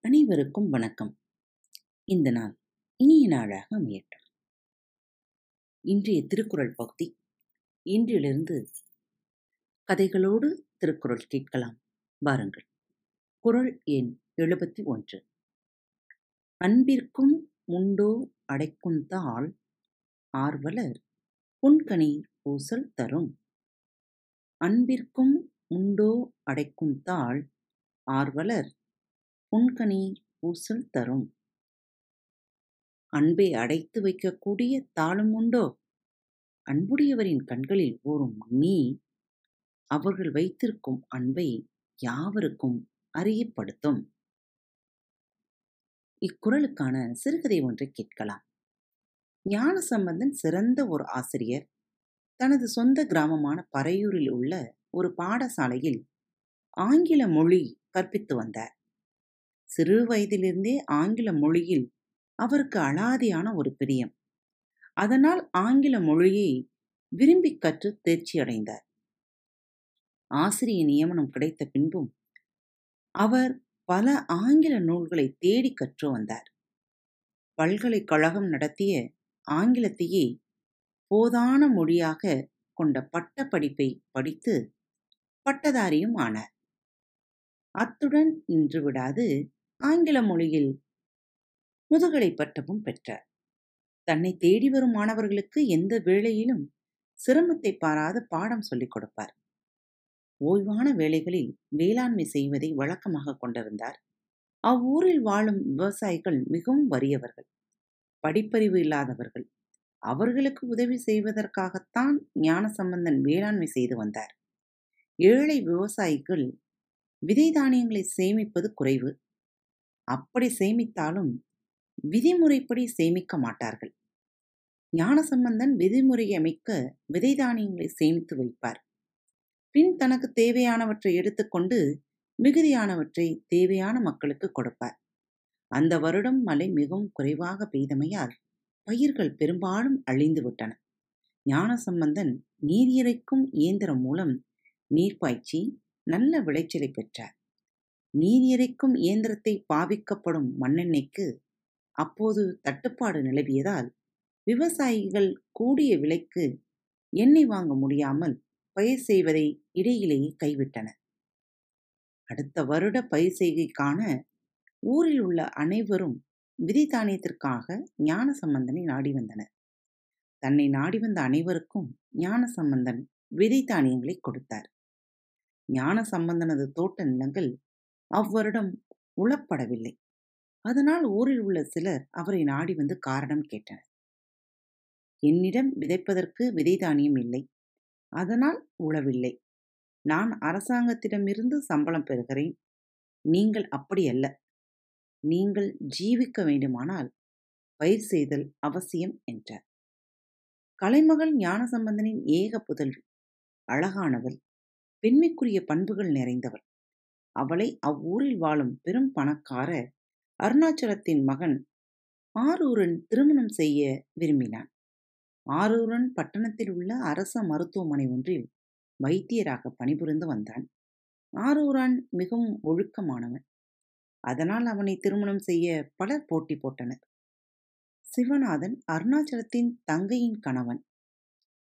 அனைவருக்கும் வணக்கம். இந்த நாள் இனிய நாளாக அமையட்டும். இன்றைய திருக்குறள் பகுதி. இன்றிலிருந்து கதைகளோடு திருக்குறள் கேட்கலாம். வாருங்கள். குறள் எண் எழுபத்தி ஒன்று. அன்பிற்கும் முண்டோ அடைக்குந்தாள் ஆர்வலர். புன்கணி பூசல் தரும். அன்பிற்கும் உண்டோ அடைக்கும் தாள் ஆர்வலர் புன்கனி பூசல் தரும். அன்பை அடைத்து வைக்கக்கூடிய தாளும் உண்டோ? அன்புடையவரின் கண்களில் ஓரும் நீ அவர்கள் வைத்திருக்கும் அன்பை யாவருக்கும் அறியப்படுத்தும். இக்குறளுக்கான சிறுகதை ஒன்றை கேட்கலாம். ஞான சம்பந்தன் சிறந்த ஒரு ஆசிரியர் தனது சொந்த கிராமமான பறையூரில் உள்ள ஒரு பாடசாலையில் ஆங்கில மொழி கற்பித்து வந்தார். சிறு வயதிலிருந்தே ஆங்கில மொழியில் அவருக்கு அலாதியான ஒரு பிரியம். அதனால் ஆங்கில மொழியை விரும்பி கற்று தேர்ச்சி அடைந்தார். ஆசிரிய நியமனம் கிடைத்த பின்பும் அவர் பல ஆங்கில நூல்களை தேடி கற்று வந்தார். பல்கலைக்கழகம் நடத்திய ஆங்கிலத்தையே போதான மொழியாக கொண்ட பட்ட படிப்பை படித்து பட்டதாரியும் ஆனார். அத்துடன் நின்று விடாது ஆங்கில மொழியில் முதுகலை பட்டமும் பெற்றார். தன்னை தேடி வரும் மாணவர்களுக்கு எந்த வேளையிலும் சிரமத்தை பாராது பாடம் சொல்லிக் கொடுப்பார். ஓய்வான வேளைகளில் வேளாண்மை செய்வதை வழக்கமாக கொண்டிருந்தார். அவ்வூரில் வாழும் விவசாயிகள் மிகவும் வறியவர்கள். படிப்பறிவு இல்லாதவர்கள். அவர்களுக்கு உதவி செய்வதற்காகத்தான் ஞானசம்பந்தன் வேளாண்மை செய்து வந்தார். ஏழை விவசாயிகள் விதை தானியங்களை சேமிப்பது குறைவு. அப்படி சேமித்தாலும் விதிமுறைப்படி சேமிக்க மாட்டார்கள். ஞானசம்பந்தன் விதிமுறையை அமைக்க விதை தானியங்களை சேமித்து வைப்பார். பின் தனக்கு தேவையானவற்றை எடுத்துக்கொண்டு மிகுதியானவற்றை தேவையான மக்களுக்கு கொடுப்பார். அந்த வருடம் மழை மிகவும் குறைவாக பெய்தமையால் பயிர்கள் பெரும்பாலும் அழிந்து விட்டன. ஞானசம்பந்தன் நீரியரைக்கும் இயந்திரம் மூலம் நீர் பாய்ச்சி நல்ல விளைச்சலை பெற்றார். நீரியரைக்கும் இயந்திரத்தை பாவிக்கப்படும் மண்ணெண்ணெய்க்கு அப்போது தட்டுப்பாடு நிலவியதால் விவசாயிகள் கூடிய விலைக்கு எண்ணெய் வாங்க முடியாமல் பயிர் செய்வதை இடையிலேயே கைவிட்டனர். அடுத்த வருட பயிர் செய்கைக்கான ஊரில் உள்ள அனைவரும் விதை தானியத்திற்காக ஞான சம்பந்தனை நாடி வந்தனர். தன்னை நாடி வந்த அனைவருக்கும் ஞான சம்பந்தன் விதிதானியங்களை கொடுத்தார். ஞான சம்பந்தனது தோட்ட நிலங்கள் அவ்வருடம் உளப்படவில்லை. அதனால் ஊரில் உள்ள சிலர் அவரை நாடி வந்து காரணம் கேட்டனர். என்னிடம் விதைப்பதற்கு விதை தானியம் இல்லை. அதனால் உழவில்லை. நான் அரசாங்கத்திடமிருந்து சம்பளம் பெறுகிறேன். நீங்கள் அப்படி அல்ல. நீங்கள் ஜீவிக்க வேண்டுமானால் பயிர் செய்தல் அவசியம் என்றார். கலைமகள் ஞானசம்பந்தனின் ஏக புதல்வி அழகானவள் பெண்மைக்குரிய பண்புகள் நிறைந்தவள். அவளை அவ்வூரில் வாழும் பெரும் பணக்கார அருணாச்சலத்தின் மகன் ஆரூரன் திருமணம் செய்ய விரும்பினான். ஆரூரன் பட்டணத்தில் உள்ள அரச மருத்துவமனை ஒன்றில் வைத்தியராக பணிபுரிந்து வந்தான். ஆரூரான் மிகவும் ஒழுக்கமானவன். அதனால் அவனை திருமணம் செய்ய பலர் போட்டி போட்டனர். சிவநாதன் அருணாச்சலத்தின் தங்கையின் கணவன்.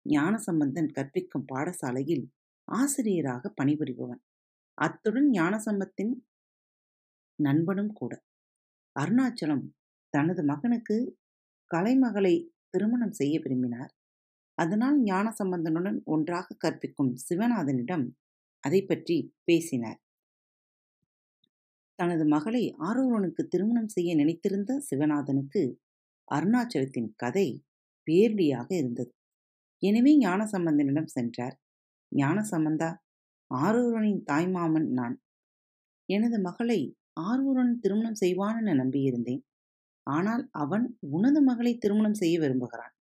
ஞானசம்பந்தன் கற்பிக்கும் பாடசாலையில் ஆசிரியராக பணிபுரிபவன். அத்துடன் ஞானசம்பத்தின் நண்பனும் கூட. அருணாச்சலம் தனது மகனுக்கு கலைமகளை திருமணம் செய்ய விரும்பினார். அதனால் ஞானசம்பந்தனுடன் ஒன்றாக கற்பிக்கும் சிவநாதனிடம் அதை பற்றி பேசினார். தனது மகளை ஆரூரனுக்கு திருமணம் செய்ய நினைத்திருந்த சிவநாதனுக்கு அருணாச்சலத்தின் கதை பேர்டியாக இருந்தது. எனவே ஞானசம்பந்தனிடம் சென்றார். ஞானசம்பந்தா ஆரூரனின் தாய்மாமன் நான். எனது மகளை ஆரூரன் திருமணம் செய்வான் என நம்பியிருந்தேன். ஆனால் அவன் உனது மகளை திருமணம் செய்ய விரும்புகிறான்.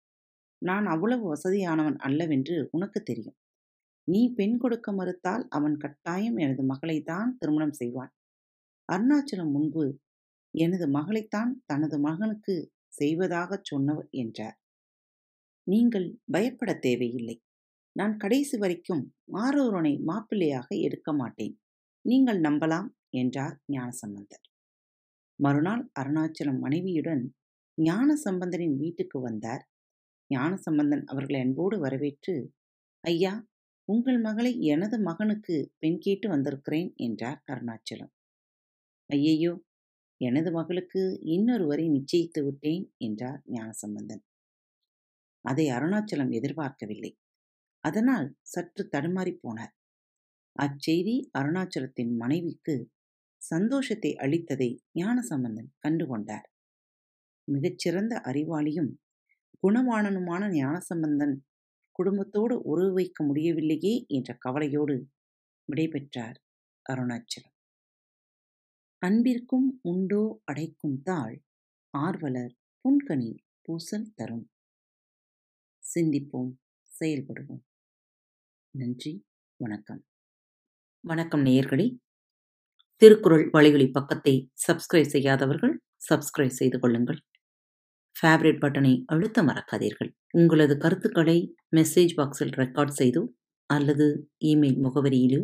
நான் அவ்வளவு வசதியானவன் அல்லவென்று உனக்கு தெரியும். நீ பெண் கொடுக்க மறுத்தால் அவன் கட்டாயம் எனது மகளை தான் திருமணம் செய்வான். அருணாச்சலம் முன்பு எனது மகளைத்தான் தனது மகனுக்கு செய்வதாகச் சொன்னவர் என்றார். நீங்கள் பயப்பட தேவையில்லை. நான் கடைசி வரைக்கும் ஆரூரனை மாப்பிள்ளையாக எடுக்க மாட்டேன். நீங்கள் நம்பலாம் என்றார் ஞானசம்பந்தர். மறுநாள் அருணாச்சலம் மனைவியுடன் ஞானசம்பந்தரின் வீட்டுக்கு வந்தார். ஞானசம்பந்தன் அவர்களை அன்போடு வரவேற்று ஐயா உங்கள் மகளை எனது மகனுக்கு பெண் கேட்டு வந்திருக்கிறேன் என்றார் அருணாச்சலம். ஐயையோ எனது மகளுக்கு இன்னொருவரை நிச்சயித்து விட்டேன் என்றார் ஞானசம்பந்தன். அதை அருணாச்சலம் எதிர்பார்க்கவில்லை. அதனால் சற்று தடுமாறி போனார். அச்செய்தி அருணாச்சலத்தின் மனைவிக்கு சந்தோஷத்தை அளித்ததை ஞானசம்பந்தன் கண்டுகொண்டார். மிகச்சிறந்த அறிவாளியும் குணவாணனுமான ஞானசம்பந்தன் குடும்பத்தோடு உறவு வைக்க முடியவில்லையே என்ற கவலையோடு விடைபெற்றார் அருணாச்சலம். அன்பிற்கும் உண்டோ அடைக்கும் தாள் ஆர்வலர் புன்கனி பூசல் தரும். சிந்திப்போம் செயல்படுவோம். நன்றி வணக்கம். வணக்கம் நேயர்களே. திருக்குறள் வழிகளி பக்கத்தை சப்ஸ்கிரைப் செய்யாதவர்கள் சப்ஸ்கிரைப் செய்து கொள்ளுங்கள். ஃபேவரட் பட்டனை அழுத்த மறக்காதீர்கள். உங்களது கருத்துக்களை மெசேஜ் பாக்ஸில் ரெக்கார்ட் செய்தோ அல்லது இமெயில் முகவரியிலோ